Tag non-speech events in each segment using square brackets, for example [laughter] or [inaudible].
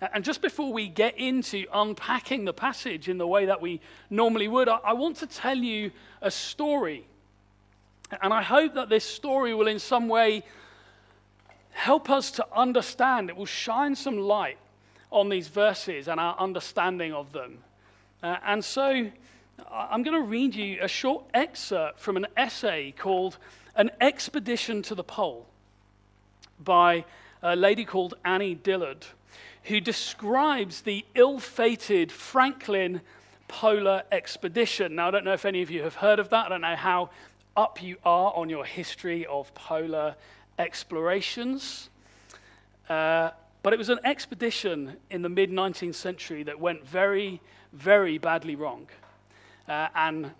And just before we get into unpacking the passage in the way that we normally would, I, want to tell you a story. And I hope that this story will, in some way, help us to understand. It will shine some light on these verses and our understanding of them. Uh, and so I'm going to read you a short excerpt from an essay called An Expedition to the Pole by a lady called Annie Dillard, who describes the ill fated Franklin Polar Expedition. Now, I don't know if any of you have heard of that. I don't know how up you are on your history of polar explorations. Uh, but it was an expedition in the mid 19th century that went very, very badly wrong. Uh, and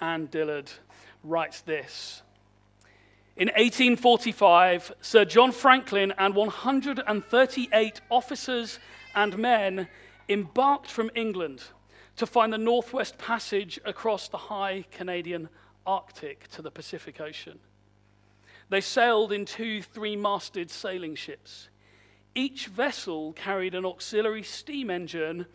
Anne Dillard writes this. In 1845, Sir John Franklin and 138 officers and men embarked from England to find the Northwest Passage across the high Canadian Arctic to the Pacific Ocean. They sailed in two three masted sailing ships. Each vessel carried an auxiliary steam engine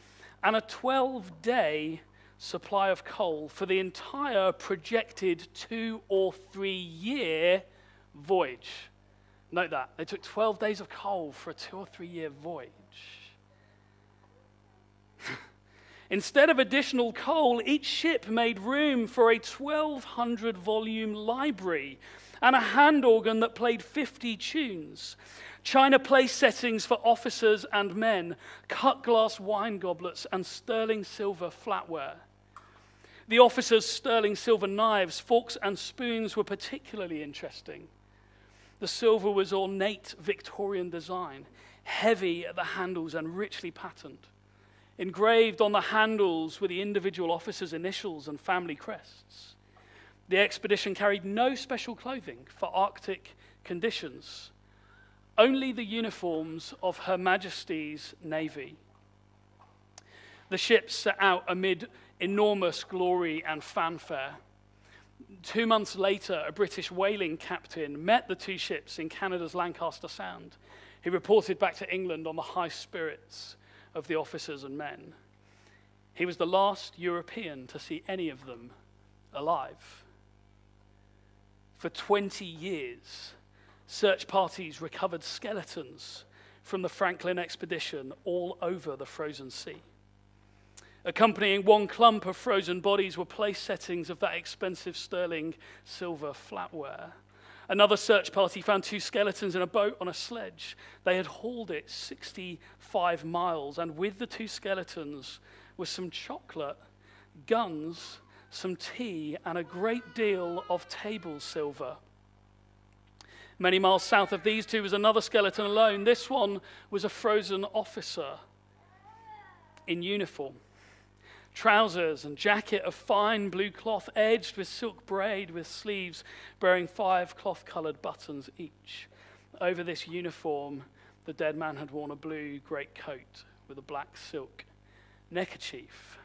and a 12 day supply of coal for the entire projected two or three year voyage. Note that. They took 12 days of coal for a two or three year voyage. [laughs] Instead of additional coal, each ship made room for a 1,200 volume library and a hand organ that played 50 tunes. China place settings for officers and men, cut glass wine goblets, and sterling silver flatware. The officers' sterling silver knives, forks, and spoons were particularly interesting. The silver was ornate Victorian design, heavy at the handles and richly patterned. Engraved on the handles were the individual officers' initials and family crests. The expedition carried no special clothing for Arctic conditions only the uniforms of Her Majesty's Navy. The ship set out amid enormous glory and fanfare. Two months later, a British whaling captain met the two ships in Canada's Lancaster Sound. He reported back to England on the high spirits of the officers and men. He was the last European to see any of them alive. For 20 years, Search parties recovered skeletons from the Franklin expedition all over the frozen sea. Accompanying one clump of frozen bodies were place settings of that expensive sterling silver flatware. Another search party found two skeletons in a boat on a sledge. They had hauled it 65 miles, and with the two skeletons was some chocolate, guns, some tea, and a great deal of table silver. Many miles south of these two was another skeleton alone. This one was a frozen officer in uniform. Trousers and jacket of fine blue cloth edged with silk braid with sleeves bearing five cloth colored buttons each. Over this uniform, the dead man had worn a blue greatcoat with a black silk neckerchief.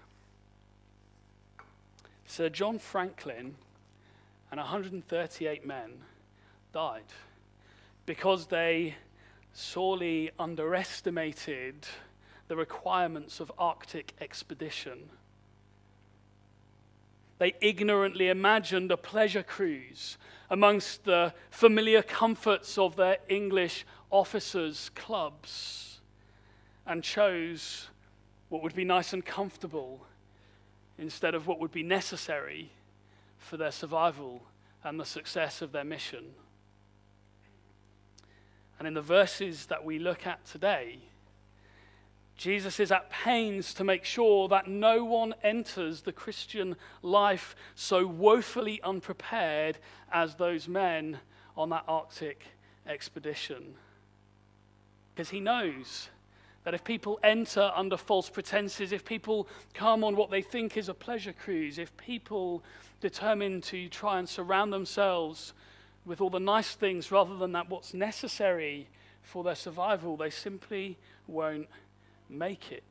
Sir John Franklin and 138 men died because they sorely underestimated the requirements of Arctic expedition. They ignorantly imagined a pleasure cruise amongst the familiar comforts of their English officers' clubs and chose what would be nice and comfortable instead of what would be necessary for their survival and the success of their mission. And in the verses that we look at today, Jesus is at pains to make sure that no one enters the Christian life so woefully unprepared as those men on that Arctic expedition. Because he knows that if people enter under false pretenses, if people come on what they think is a pleasure cruise, if people determine to try and surround themselves with all the nice things rather than that what's necessary for their survival, they simply won't make it.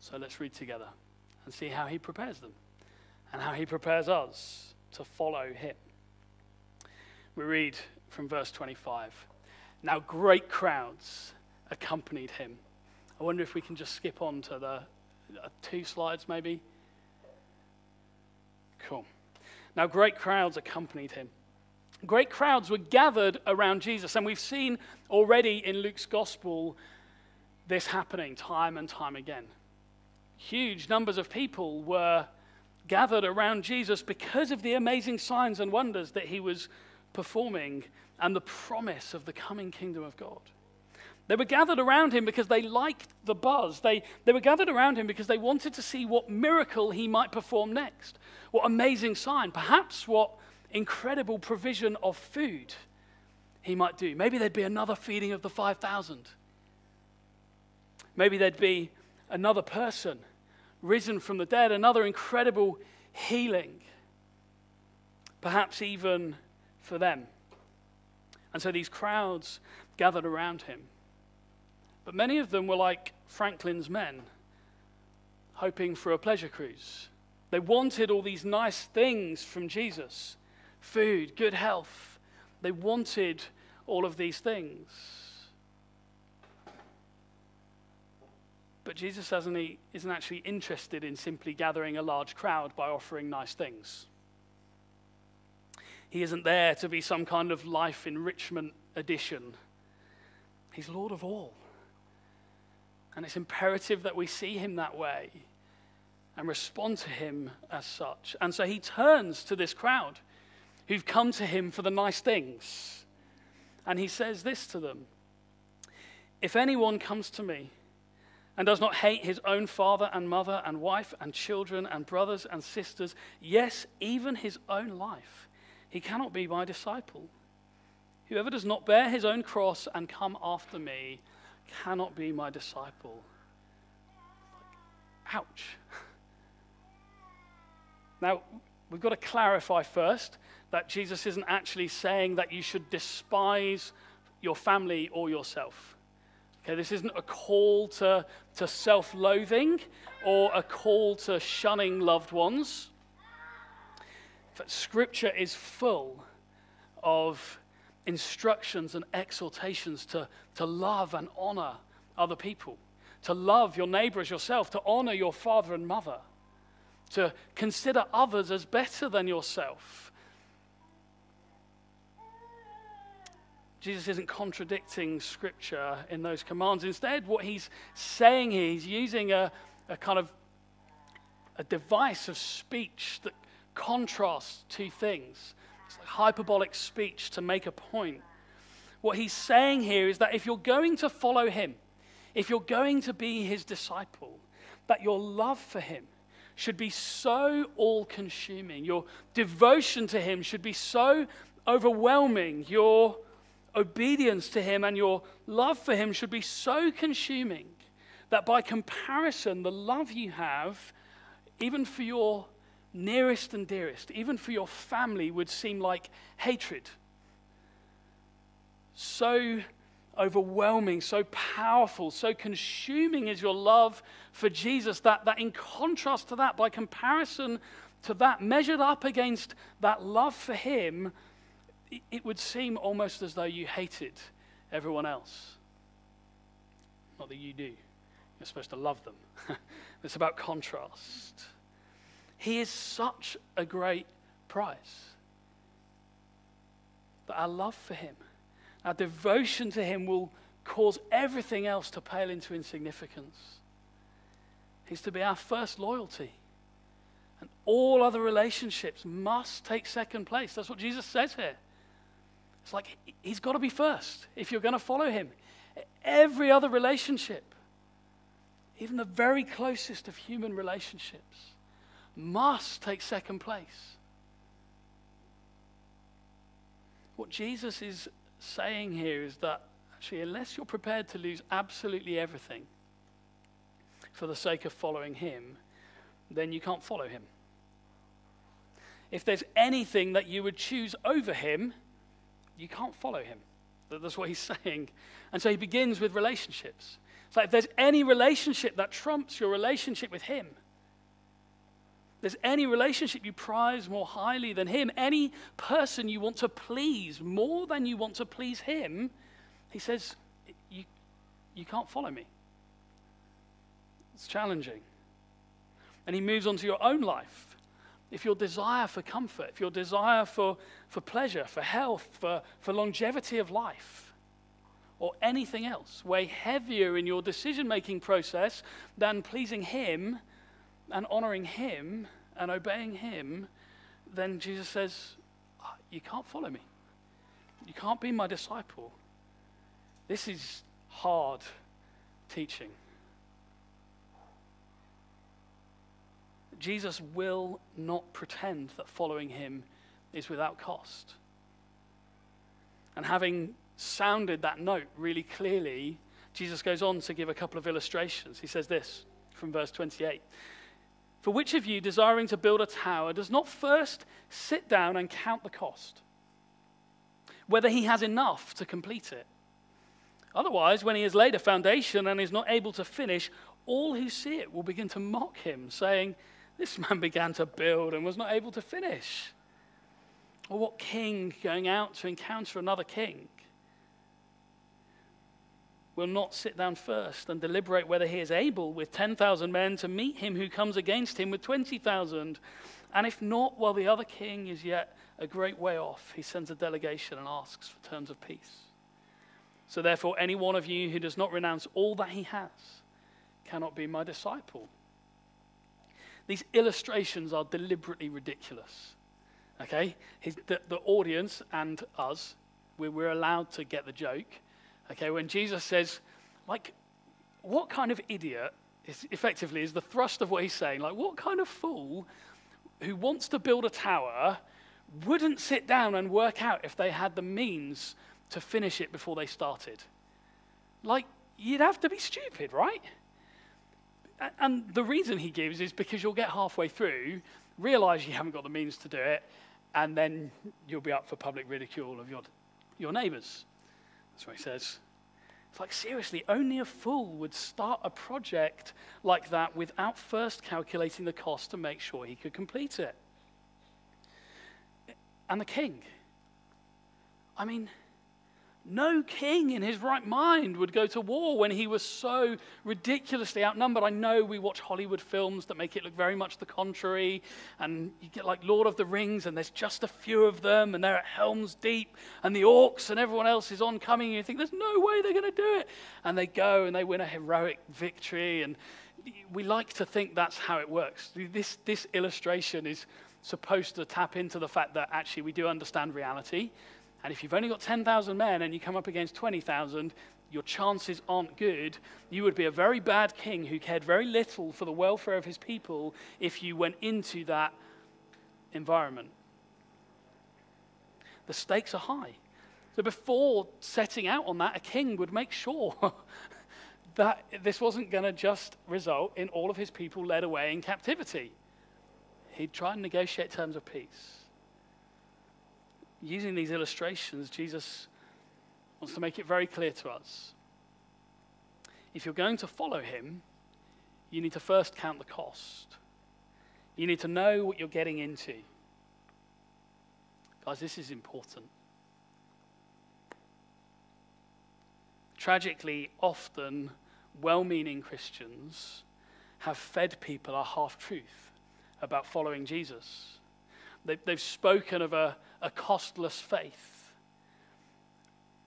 So let's read together and see how he prepares them and how he prepares us to follow him. We read from verse 25. Now, great crowds accompanied him. I wonder if we can just skip on to the uh, two slides, maybe. Cool. Now, great crowds accompanied him. Great crowds were gathered around Jesus, and we've seen already in Luke's gospel this happening time and time again. Huge numbers of people were gathered around Jesus because of the amazing signs and wonders that he was performing and the promise of the coming kingdom of God. They were gathered around him because they liked the buzz. They, they were gathered around him because they wanted to see what miracle he might perform next, what amazing sign, perhaps what incredible provision of food he might do. Maybe there'd be another feeding of the 5,000. Maybe there'd be another person risen from the dead, another incredible healing, perhaps even for them. And so these crowds gathered around him. But many of them were like Franklin's men, hoping for a pleasure cruise. They wanted all these nice things from Jesus food, good health. They wanted all of these things. But Jesus doesn't—he isn't actually interested in simply gathering a large crowd by offering nice things. He isn't there to be some kind of life enrichment addition. He's Lord of all. And it's imperative that we see him that way and respond to him as such. And so he turns to this crowd who've come to him for the nice things. And he says this to them If anyone comes to me and does not hate his own father and mother and wife and children and brothers and sisters, yes, even his own life, he cannot be my disciple. Whoever does not bear his own cross and come after me cannot be my disciple. Ouch. [laughs] Now, we've got to clarify first that Jesus isn't actually saying that you should despise your family or yourself. Okay, this isn't a call to, to self loathing or a call to shunning loved ones. But scripture is full of instructions and exhortations to, to love and honor other people, to love your neighbor as yourself, to honor your father and mother, to consider others as better than yourself Jesus isn't contradicting scripture in those commands. Instead, what he's saying here, he's using a, a kind of a device of speech that contrasts two things. It's like hyperbolic speech to make a point. What he's saying here is that if you're going to follow him, if you're going to be his disciple, that your love for him should be so all consuming. Your devotion to him should be so overwhelming. Your obedience to Him and your love for Him should be so consuming that by comparison, the love you have, even for your nearest and dearest, even for your family, would seem like hatred. So overwhelming, so powerful, so consuming is your love for Jesus that, that in contrast to that, by comparison to that, measured up against that love for Him, it would seem almost as though you hated everyone else. Not that you do, you're supposed to love them. [laughs] it's about contrast. He is such a great prize that our love for Him, our devotion to Him will cause everything else to pale into insignificance. He's to be our first loyalty. And all other relationships must take second place. That's what Jesus says here. It's like he's got to be first if you're going to follow him. Every other relationship, even the very closest of human relationships, must take second place. What Jesus is saying here is that actually, unless you're prepared to lose absolutely everything for the sake of following him, then you can't follow him. If there's anything that you would choose over him, you can't follow him. That's what he's [laughs] saying. And so he begins with relationships. It's like if there's any relationship that trumps your relationship with him, there's any relationship you prize more highly than him, any person you want to please more than you want to please him, he says, you, you can't follow me. It's challenging. And he moves on to your own life. If your desire for comfort, if your desire for, for pleasure, for health, for, for longevity of life, or anything else weigh heavier in your decision making process than pleasing him and honoring him and obeying him, then Jesus says, ah, You can't follow me. You can't be my disciple. This is hard teaching. Jesus will not pretend that following him is without cost. And having sounded that note really clearly, Jesus goes on to give a couple of illustrations. He says this from verse 28 For which of you, desiring to build a tower, does not first sit down and count the cost, whether he has enough to complete it? Otherwise, when he has laid a foundation and is not able to finish, all who see it will begin to mock him, saying, This man began to build and was not able to finish. Or what king going out to encounter another king will not sit down first and deliberate whether he is able with 10,000 men to meet him who comes against him with 20,000? And if not, while the other king is yet a great way off, he sends a delegation and asks for terms of peace. So, therefore, any one of you who does not renounce all that he has cannot be my disciple. These illustrations are deliberately ridiculous. Okay? His, the, the audience and us, we, we're allowed to get the joke. Okay? When Jesus says, like, what kind of idiot, is, effectively, is the thrust of what he's saying? Like, what kind of fool who wants to build a tower wouldn't sit down and work out if they had the means to finish it before they started. Like, you'd have to be stupid, right? And the reason he gives is because you'll get halfway through, realize you haven't got the means to do it, and then you'll be up for public ridicule of your, your neighbors. That's what he says. It's like, seriously, only a fool would start a project like that without first calculating the cost to make sure he could complete it. And the king. I mean, no king in his right mind would go to war when he was so ridiculously outnumbered. I know we watch Hollywood films that make it look very much the contrary, and you get like Lord of the Rings, and there's just a few of them, and they're at Helm's Deep, and the orcs and everyone else is oncoming, and you think, there's no way they're going to do it. And they go and they win a heroic victory, and we like to think that's how it works. This, this illustration is supposed to tap into the fact that actually we do understand reality and if you've only got 10,000 men and you come up against 20,000, your chances aren't good. You would be a very bad king who cared very little for the welfare of his people if you went into that environment. The stakes are high. So before setting out on that, a king would make sure [laughs] that this wasn't going to just result in all of his people led away in captivity. He'd try and negotiate terms of peace using these illustrations, Jesus wants to make it very clear to us. If you're going to follow him, you need to first count the cost. You need to know what you're getting into. Guys, this is important. Tragically, often well meaning Christians have fed people a half truth about following Jesus. They, have spoken of a, a costless faith.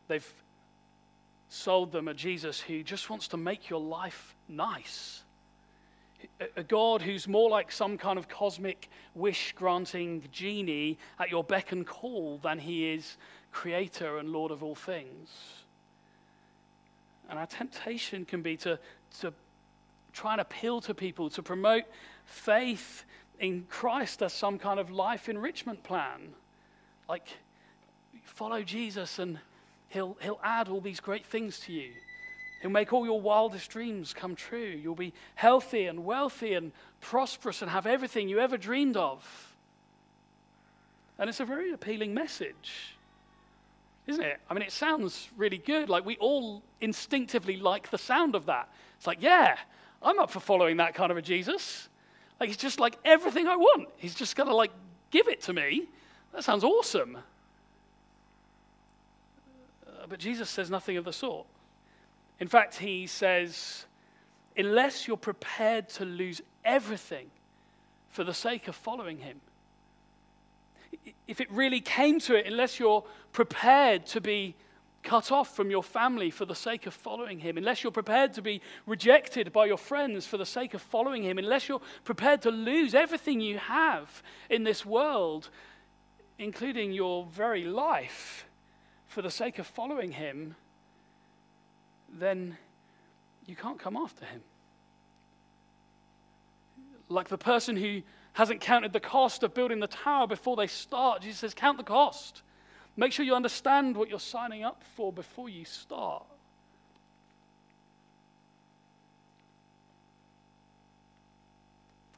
They've sold them a Jesus who just wants to make your life nice. A God who's more like some kind of cosmic wish granting genie at your beck and call than he is creator and Lord of all things. And our temptation can be to, to try and appeal to people, to promote faith in Christ as some kind of life enrichment plan. Like, follow Jesus and he'll, he'll add all these great things to you. He'll make all your wildest dreams come true. You'll be healthy and wealthy and prosperous and have everything you ever dreamed of. And it's a very appealing message, isn't it? I mean, it sounds really good. Like, we all instinctively like the sound of that. It's like, yeah, I'm up for following that kind of a Jesus. Like, he's just like everything I want. He's just going to, like, give it to me. That sounds awesome. Uh, but Jesus says nothing of the sort. In fact, he says, unless you're prepared to lose everything for the sake of following him, if it really came to it, unless you're prepared to be cut off from your family for the sake of following him, unless you're prepared to be rejected by your friends for the sake of following him, unless you're prepared to lose everything you have in this world, including your very life, for the sake of following him, then you can't come after him. Like the person who hasn't counted the cost of building the tower before they start, Jesus says, Count the cost. Make sure you understand what you're signing up for before you start.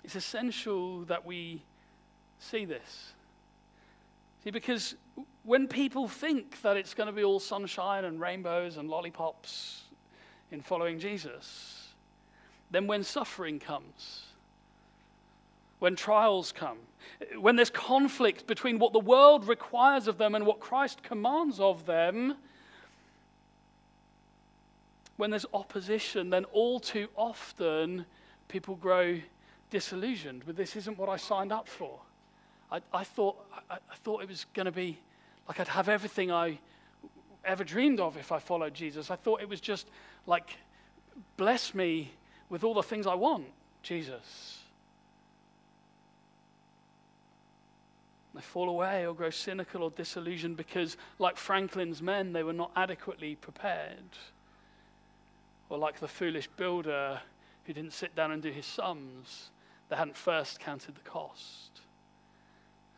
It's essential that we see this. See, because when people think that it's going to be all sunshine and rainbows and lollipops in following Jesus, then when suffering comes, when trials come, when there's conflict between what the world requires of them and what Christ commands of them, when there's opposition, then all too often people grow disillusioned with this isn't what I signed up for. I, I thought, I, I thought it was going to be like I'd have everything I ever dreamed of if I followed Jesus. I thought it was just like, bless me with all the things I want, Jesus. They fall away or grow cynical or disillusioned because, like Franklin's men, they were not adequately prepared. Or like the foolish builder who didn't sit down and do his sums, they hadn't first counted the cost.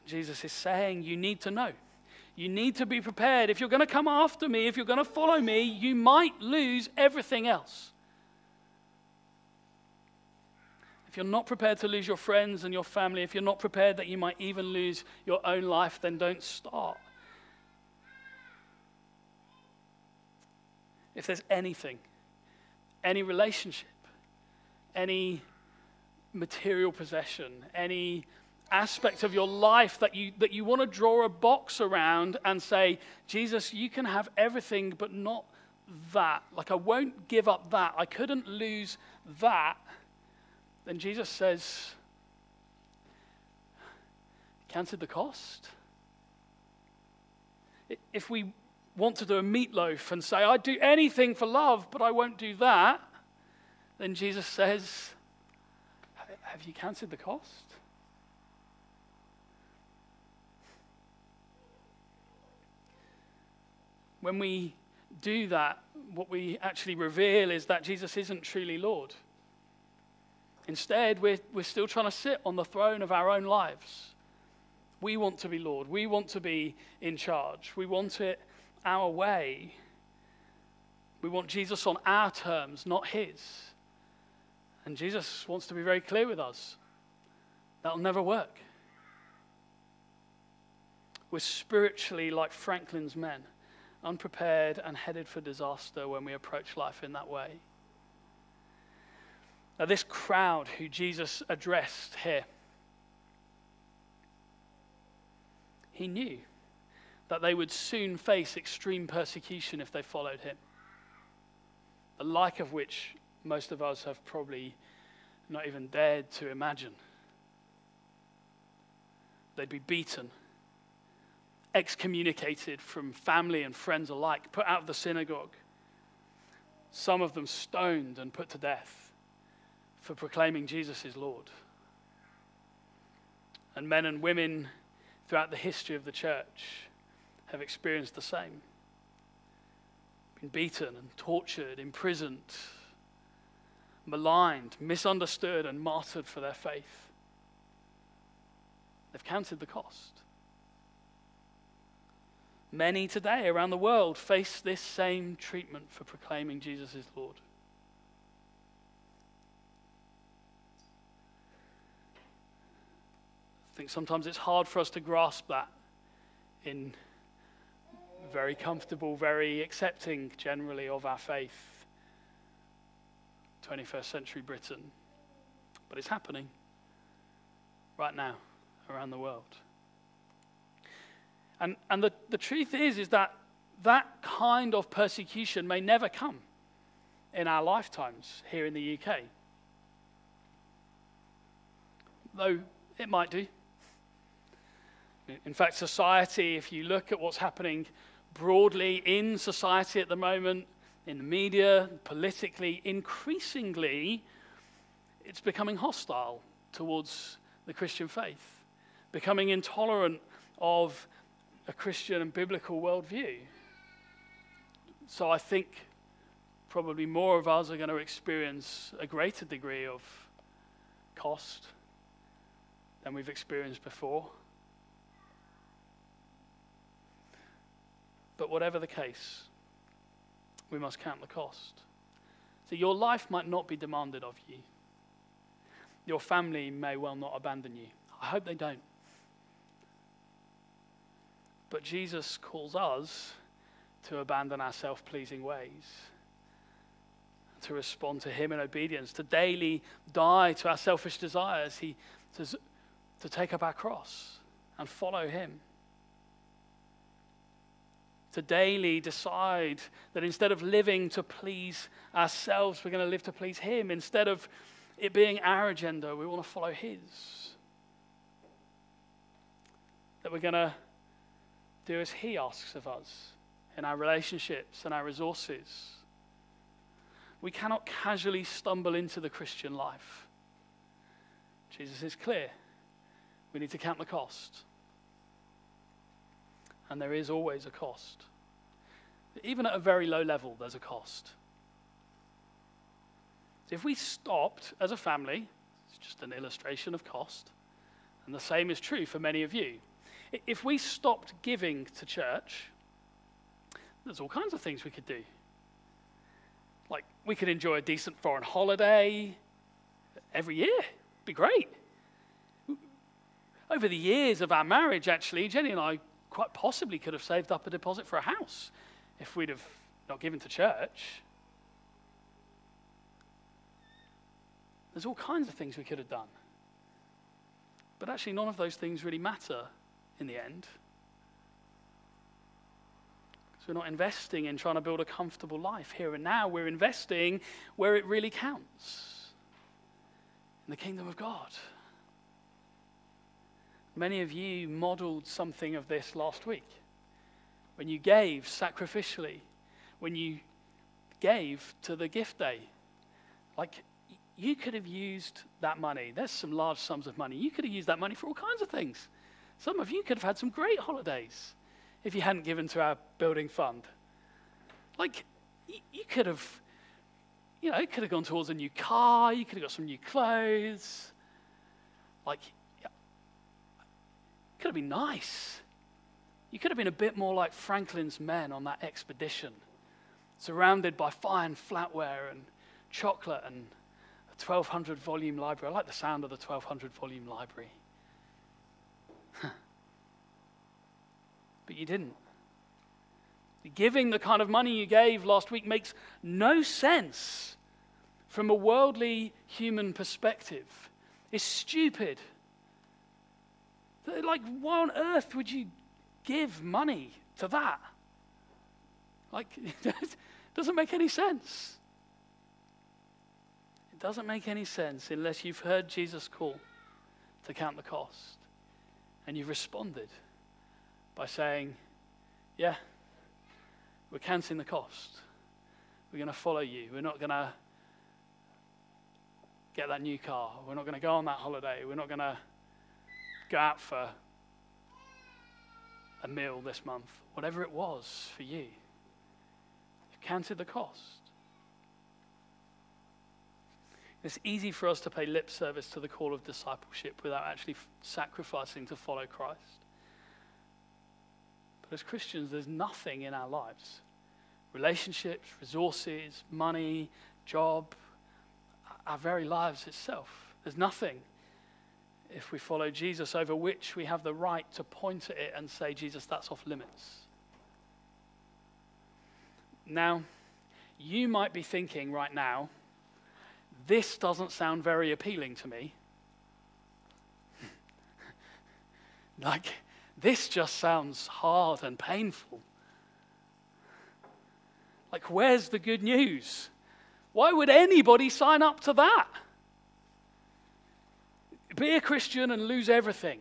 Jesus is saying, You need to know. You need to be prepared. If you're going to come after me, if you're going to follow me, you might lose everything else. If you're not prepared to lose your friends and your family, if you're not prepared that you might even lose your own life, then don't start. If there's anything, any relationship, any material possession, any aspect of your life that you, that you want to draw a box around and say, Jesus, you can have everything, but not that. Like, I won't give up that. I couldn't lose that then Jesus says, counted the cost? If we want to do a Meat Loaf and say, I'd do anything for love, but I won't do that, then Jesus says, Have you counted the cost? When we do that, what we actually reveal is that Jesus isn't truly Lord. Instead, we're, we're still trying to sit on the throne of our own lives. We want to be Lord. We want to be in charge. We want it our way. We want Jesus on our terms, not his. And Jesus wants to be very clear with us that'll never work. We're spiritually like Franklin's men, unprepared and headed for disaster when we approach life in that way. Now, this crowd who Jesus addressed here, he knew that they would soon face extreme persecution if they followed him, the like of which most of us have probably not even dared to imagine. They'd be beaten, excommunicated from family and friends alike, put out of the synagogue, some of them stoned and put to death for proclaiming Jesus is Lord. And men and women throughout the history of the church have experienced the same. Been beaten and tortured, imprisoned, maligned, misunderstood, and martyred for their faith. They've counted the cost. Many today around the world face this same treatment for proclaiming Jesus is Lord. I think sometimes it's hard for us to grasp that in very comfortable, very accepting generally of our faith, 21st century Britain. But it's happening right now around the world. And, and the, the truth is, is that that kind of persecution may never come. in our lifetimes here in the UK. Though it might do. In fact, society, if you look at what's happening broadly in society at the moment, in the media, politically, increasingly, it's becoming hostile towards the Christian faith, becoming intolerant of a Christian and biblical worldview. So I think probably more of us are going to experience a greater degree of cost than we've experienced before. But whatever the case, we must count the cost. So your life might not be demanded of you. Your family may well not abandon you. I hope they don't. But Jesus calls us to abandon our self pleasing ways, to respond to Him in obedience, to daily die to our selfish desires, he, to, to take up our cross and follow Him to daily decide that instead of living to please ourselves, we're going to live to please Him. Instead of it being our agenda, we want to follow His. That we're going to do as He asks of us in our relationships and our resources. We cannot casually stumble into the Christian life. Jesus is clear. We need to count the cost and there is always a cost. Even at a very low level, there's a cost. So if we stopped as a family, it's just an illustration of cost, and the same is true for many of you. If we stopped giving to church, there's all kinds of things we could do. Like, we could enjoy a decent foreign holiday every year. It'd Be great. Over the years of our marriage, actually, Jenny and I quite possibly could have saved up a deposit for a house if we'd have not given to church. There's all kinds of things we could have done. But actually, none of those things really matter in the end. Because we're not investing in trying to build a comfortable life here and now. We're investing where it really counts in the kingdom of God. Many of you modeled something of this last week when you gave sacrificially, when you gave to the gift day. Like, you could have used that money. There's some large sums of money. You could have used that money for all kinds of things. Some of you could have had some great holidays if you hadn't given to our building fund. Like, you could have, you know, it could have gone towards a new car. You could have got some new clothes. Like, could have been nice. You could have been a bit more like Franklin's men on that expedition, surrounded by fine flatware and chocolate and a 1200 volume library. I like the sound of the 1200 volume library. but you didn't. Giving the kind of money you gave last week makes no sense from a worldly human perspective. It's stupid. Like, why on earth would you give money to that? Like, [laughs] it doesn't make any sense. It doesn't make any sense unless you've heard Jesus call to count the cost and you've responded by saying, Yeah, we're counting the cost. We're going to follow you. We're not going to get that new car. We're not going to go on that holiday. We're not going to go out for a meal this month, whatever it was for you. You've counted the cost. It's easy for us to pay lip service to the call of discipleship without actually sacrificing to follow Christ. But as Christians, there's nothing in our lives relationships, resources, money, job, our very lives itself. There's nothing if we follow Jesus, over which we have the right to point at it and say, Jesus, that's off limits. Now, you might be thinking right now, this doesn't sound very appealing to me. [laughs] like, this just sounds hard and painful. Like, where's the good news? Why would anybody sign up to that? Be a Christian and lose everything.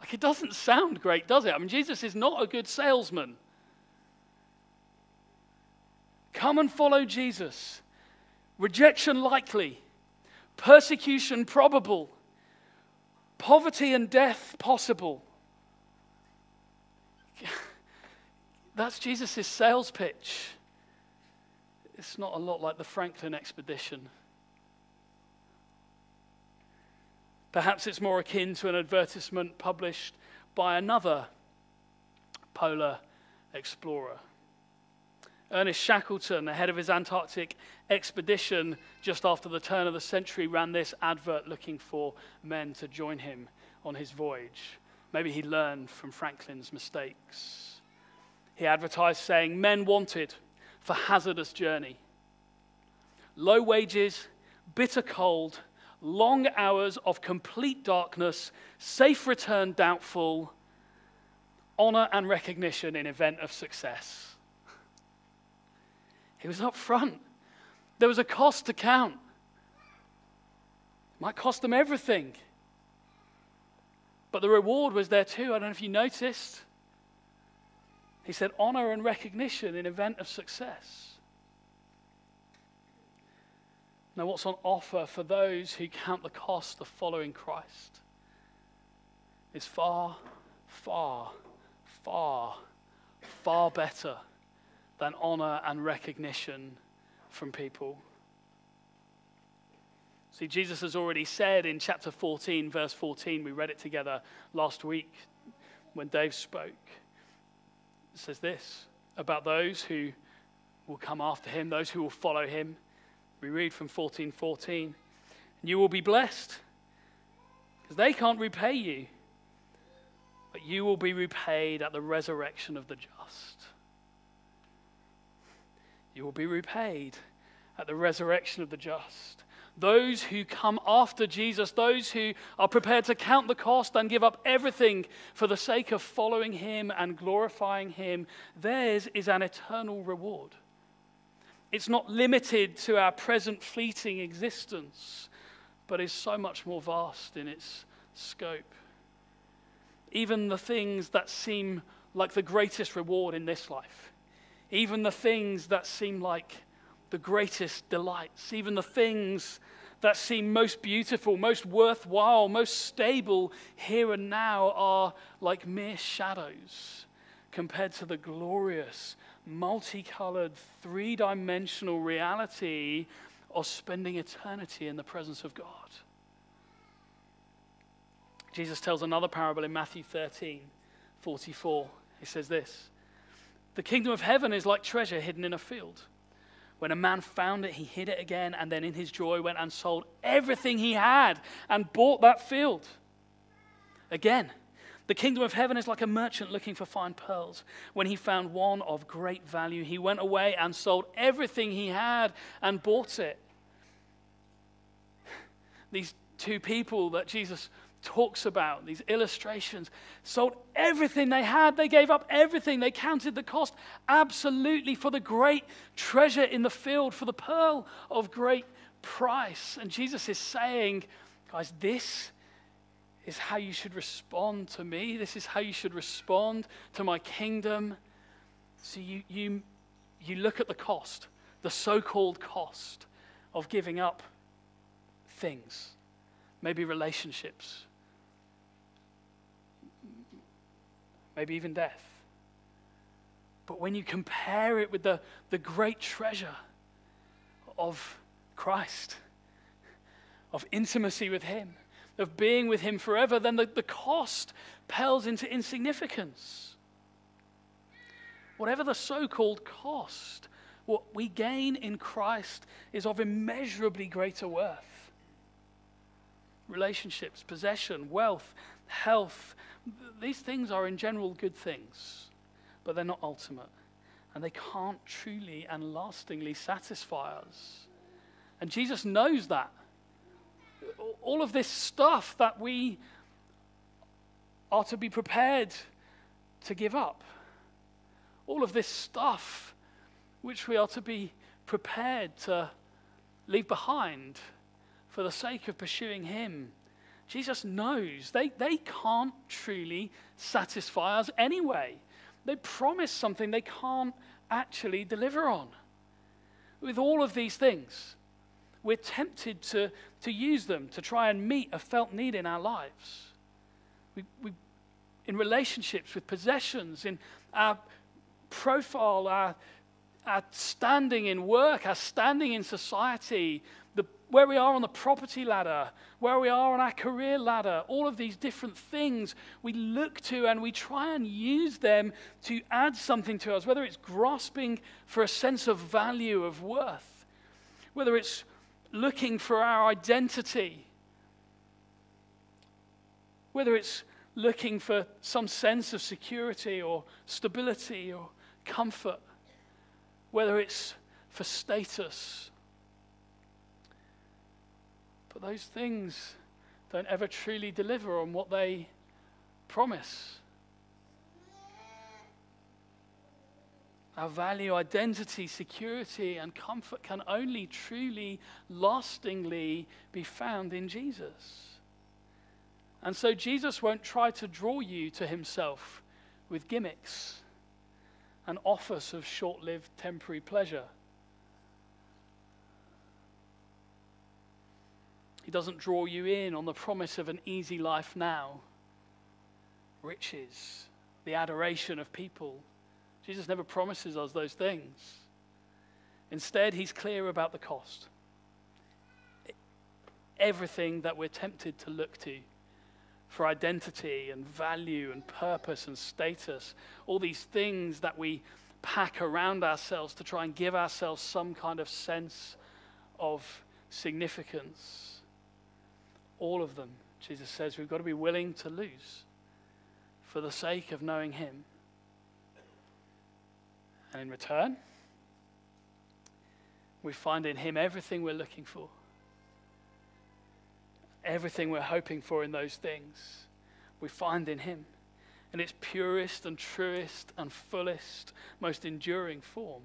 Like, it doesn't sound great, does it? I mean, Jesus is not a good salesman. Come and follow Jesus. Rejection likely, persecution probable, poverty and death possible. [laughs] That's Jesus' sales pitch. It's not a lot like the Franklin expedition. Perhaps it's more akin to an advertisement published by another polar explorer. Ernest Shackleton, the head of his Antarctic expedition just after the turn of the century, ran this advert looking for men to join him on his voyage. Maybe he learned from Franklin's mistakes. He advertised saying, Men wanted for hazardous journey. Low wages, bitter cold, long hours of complete darkness, safe return doubtful, honor and recognition in event of success. He was up front. There was a cost to count. It might cost them everything. But the reward was there too. I don't know if you noticed. He said honor and recognition in event of success. Now, what's on offer for those who count the cost of following Christ is far, far, far, far better than honor and recognition from people. See, Jesus has already said in chapter 14, verse 14, we read it together last week when Dave spoke. It says this about those who will come after him, those who will follow him. We read from 14:14, 14, you will be blessed because they can't repay you, but you will be repaid at the resurrection of the just. You will be repaid at the resurrection of the just. Those who come after Jesus, those who are prepared to count the cost and give up everything for the sake of following Him and glorifying Him, theirs is an eternal reward. It's not limited to our present fleeting existence, but is so much more vast in its scope. Even the things that seem like the greatest reward in this life, even the things that seem like the greatest delights, even the things that seem most beautiful, most worthwhile, most stable here and now are like mere shadows compared to the glorious multicolored, three dimensional reality of spending eternity in the presence of God. Jesus tells another parable in Matthew 13 44. He says this The kingdom of heaven is like treasure hidden in a field. When a man found it, he hid it again, and then in his joy went and sold everything he had and bought that field. Again, the kingdom of heaven is like a merchant looking for fine pearls. When he found one of great value, he went away and sold everything he had and bought it. These two people that Jesus talks about, these illustrations, sold everything they had. They gave up everything. They counted the cost absolutely for the great treasure in the field, for the pearl of great price. And Jesus is saying, guys, this is how you should respond to me. This is how you should respond to my kingdom. So you, you, you look at the cost, the so called cost of giving up things, maybe relationships, maybe even death. But when you compare it with the, the great treasure of Christ, of intimacy with Him, of being with Him forever, then the, the cost pales into insignificance. Whatever the so called cost, what we gain in Christ is of immeasurably greater worth. Relationships, possession, wealth, health, these things are in general good things, but they're not ultimate. And they can't truly and lastingly satisfy us. And Jesus knows that all of this stuff that we are to be prepared to give up. All of this stuff which we are to be prepared to leave behind for the sake of pursuing Him. Jesus knows they, they can't truly satisfy us anyway. They promise something they can't actually deliver on. With all of these things, we're tempted to, to use them to try and meet a felt need in our lives. We, we, in relationships with possessions, in our profile, our, our standing in work, our standing in society, the, where we are on the property ladder, where we are on our career ladder, all of these different things we look to and we try and use them to add something to us, whether it's grasping for a sense of value, of worth, whether it's looking for our identity, whether it's looking for some sense of security or stability or comfort, whether it's for status. But those things don't ever truly deliver on what they promise. Our value, identity, security, and comfort can only truly, lastingly be found in Jesus. And so Jesus won't try to draw you to himself with gimmicks and offers of short lived temporary pleasure. He doesn't draw you in on the promise of an easy life now, riches, the adoration of people. Jesus never promises us those things. Instead, he's clear about the cost. Everything that we're tempted to look to for identity and value and purpose and status, all these things that we pack around ourselves to try and give ourselves some kind of sense of significance. All of them, Jesus says, we've got to be willing to lose for the sake of knowing Him. And in return, we find in Him everything we're looking for everything we're hoping for in those things, we find in Him. In its purest and truest and fullest, most enduring form.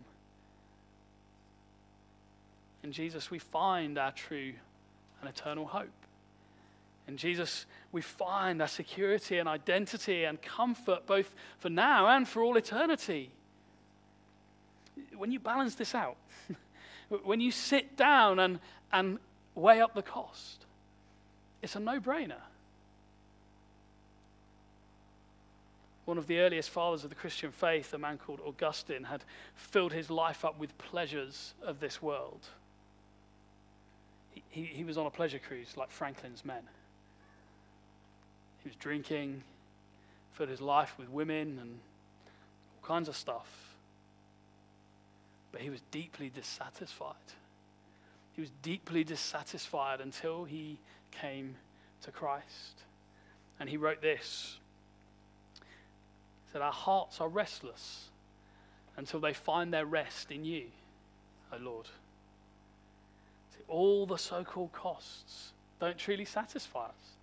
In Jesus, we find our true and eternal hope. In Jesus, we find our security and identity and comfort both for now and for all eternity. When you balance this out, [laughs] when you sit down and, and weigh up the cost, it's a no brainer. One of the earliest fathers of the Christian faith, a man called Augustine, had filled his life up with pleasures of this world. He, he, he was on a pleasure cruise like Franklin's men. He was drinking, filled his life with women and all kinds of stuff. But he was deeply dissatisfied. He was deeply dissatisfied until he came to Christ. And he wrote this He said, Our hearts are restless until they find their rest in you, O Lord. See, all the so called costs don't truly satisfy us.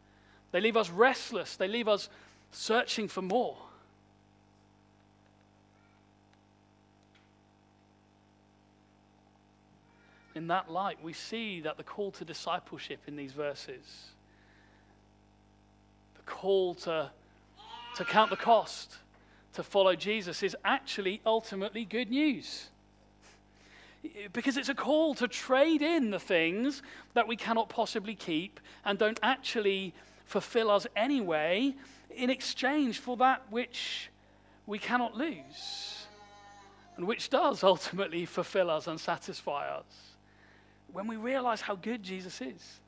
They leave us restless, they leave us searching for more. In that light, we see that the call to discipleship in these verses, the call to, to count the cost, to follow Jesus, is actually ultimately good news. Because it's a call to trade in the things that we cannot possibly keep and don't actually fulfill us anyway in exchange for that which we cannot lose and which does [laughs] ultimately fulfill us and satisfy us when we realize how good Jesus is,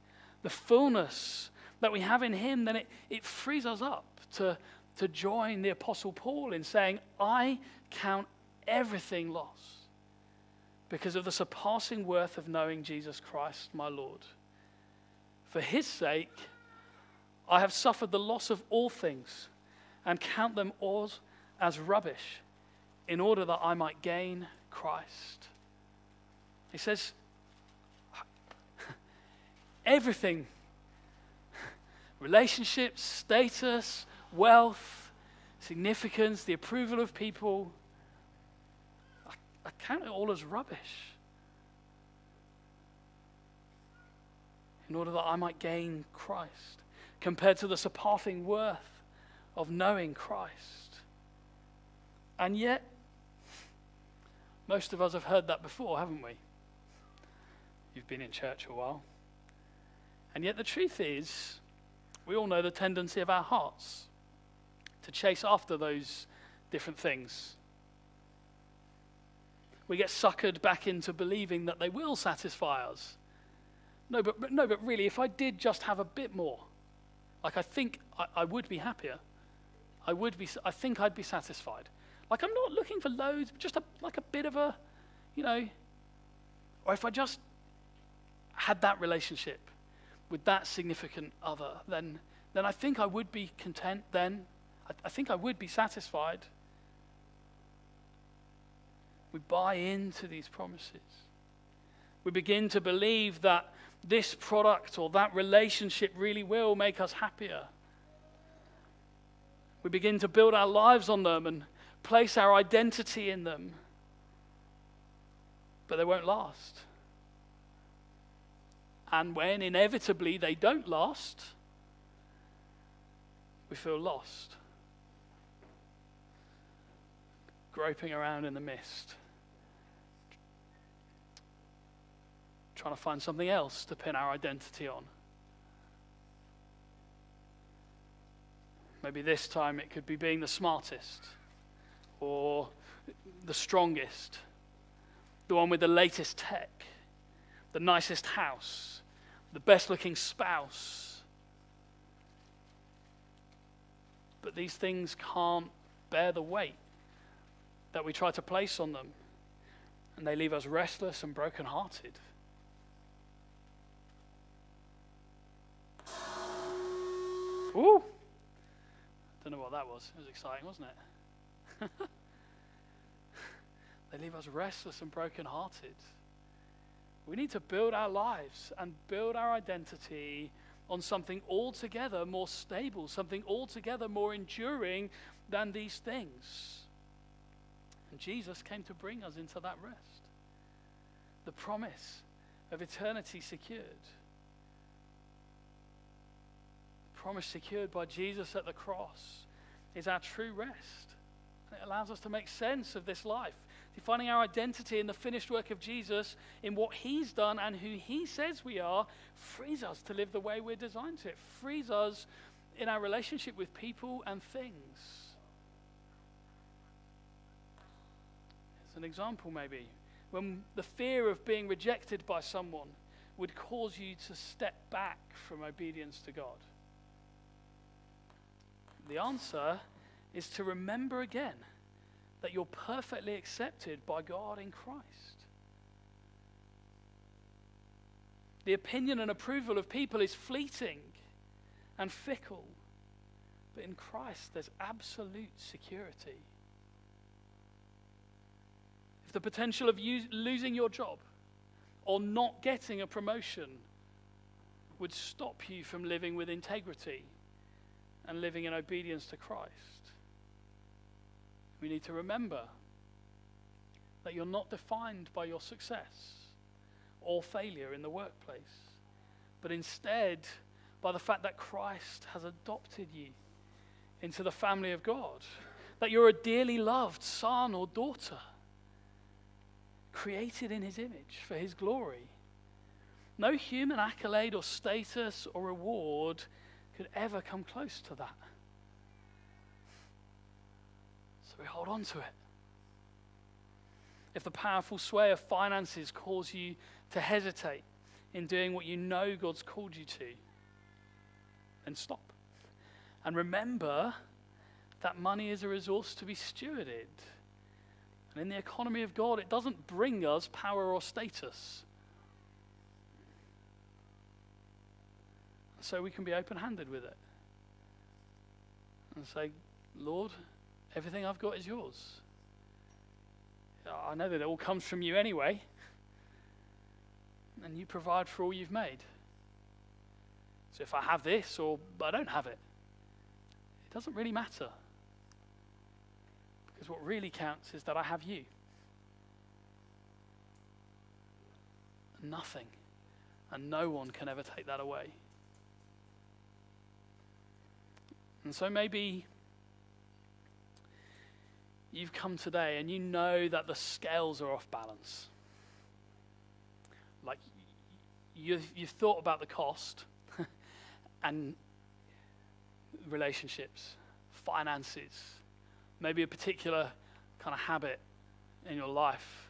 the fullness that we have in Him, then it, it frees us up to, to join the Apostle Paul in saying, I count everything lost because of the surpassing worth of knowing Jesus Christ, my Lord. For His sake, I have suffered the loss of all things and count them all as rubbish in order that I might gain Christ. He says, everything [laughs] relationships, status, wealth, significance, the approval of people. I, I count it all as rubbish. in order that I might gain Christ, compared to the surpassing worth of knowing Christ. And yet, most of us have heard that before, haven't we? You've been in church a while. And yet, the truth is, we all know the tendency of our hearts to chase after those different things. We get suckered back into believing that they will satisfy us. No, but, but no, but really, if I did just have a bit more, like I think I, I would be happier. I would be. I think I'd be satisfied. Like I'm not looking for loads, just a, like a bit of a, you know. Or if I just had that relationship with that significant other, then then I think I would be content. Then I, I think I would be satisfied. We buy into these promises. We begin to believe that this product or that relationship really will make us happier. We begin to build our lives on them and place our identity in them. But they won't last. And when inevitably they don't last, we feel lost, groping around in the mist. trying to find something else to pin our identity on. Maybe this time it could be being the smartest or the strongest, the one with the latest tech, the nicest house, the best looking spouse. But these things can't bear the weight that we try to place on them, and they leave us restless and brokenhearted. Ooh. Don't know what that was. It was exciting, wasn't it? [laughs] they leave us restless and brokenhearted. We need to build our lives and build our identity on something altogether more stable, something altogether more enduring than these things. And Jesus came to bring us into that rest. The promise of eternity secured The promise secured by Jesus at the cross is our true rest. And it allows us to make sense of this life, defining our identity in the finished work of Jesus, in what he's done and who he says we are, frees us to live the way we're designed to. It frees us in our relationship with people and things. As an example, maybe, when the fear of being rejected by someone would cause you to step back from obedience to God. The answer is to remember again that you're perfectly accepted by God in Christ. The opinion and approval of people is fleeting and fickle, but in Christ there's absolute security. If the potential of you losing your job or not getting a promotion would stop you from living with integrity and living in obedience to Christ. We need to remember that you're not defined by your success or failure in the workplace, but instead by the fact that Christ has adopted you into the family of God, that you're a dearly loved son or daughter, created in his image for his glory. No human accolade or status or reward could ever come close to that. So we hold on to it. If the powerful sway of finances cause you to hesitate in doing what you know God's called you to, then stop. And remember that money is a resource to be stewarded. And in the economy of God, it doesn't bring us power or status. so we can be open handed with it and say, Lord, everything I've got is yours. I know that it all comes from you anyway, and you provide for all you've made. So if I have this or I don't have it, it doesn't really matter. Because what really counts is that I have you. Nothing And no one can ever take that away. And so maybe you've come today and you know that the scales are off balance. Like you've, you've thought about the cost [laughs] and relationships, finances, maybe a particular kind of habit in your life.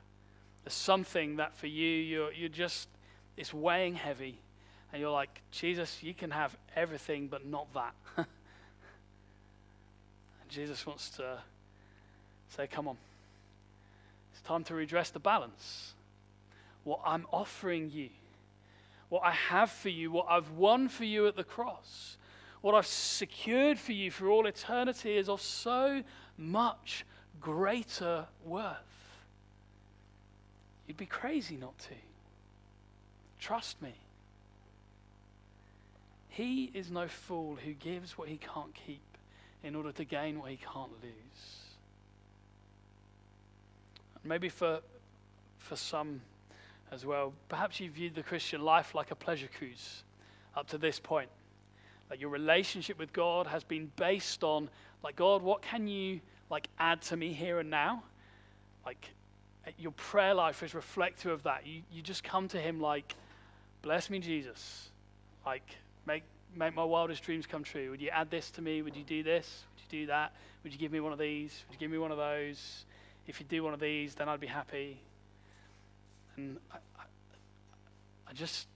There's something that for you, you're, you're just, it's weighing heavy. And you're like, Jesus, you can have everything, but not that. [laughs] and Jesus wants to say, come on. It's time to redress the balance. What I'm offering you, what I have for you, what I've won for you at the cross, what I've secured for you for all eternity is of so much greater worth. You'd be crazy not to. Trust me. He is no fool who gives what he can't keep in order to gain what he can't lose. Maybe for, for some as well, perhaps you viewed the Christian life like a pleasure cruise up to this point. Like your relationship with God has been based on, like, God, what can you like add to me here and now? Like eh, your prayer life is reflective of that. You, you just come to him like, bless me, Jesus. Like, make, make my wildest dreams come true. Would you add this to me? Would you do this? Would you do that? Would you give me one of these? Would you give me one of those? If you do one of these, then I'd be happy. And I, I, I just,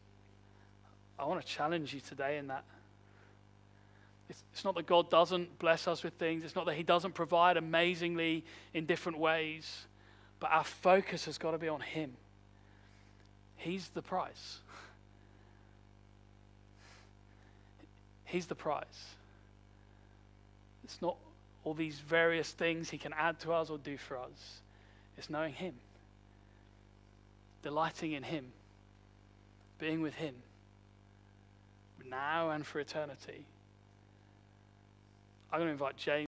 I want to challenge you today in that. It's, it's not that God doesn't bless us with things, it's not that He doesn't provide amazingly in different ways, but our focus has got to be on Him. He's the prize. He's the prize. It's not all these various things He can add to us or do for us, it's knowing Him, delighting in Him, being with Him, now and for eternity. I'm going to invite James.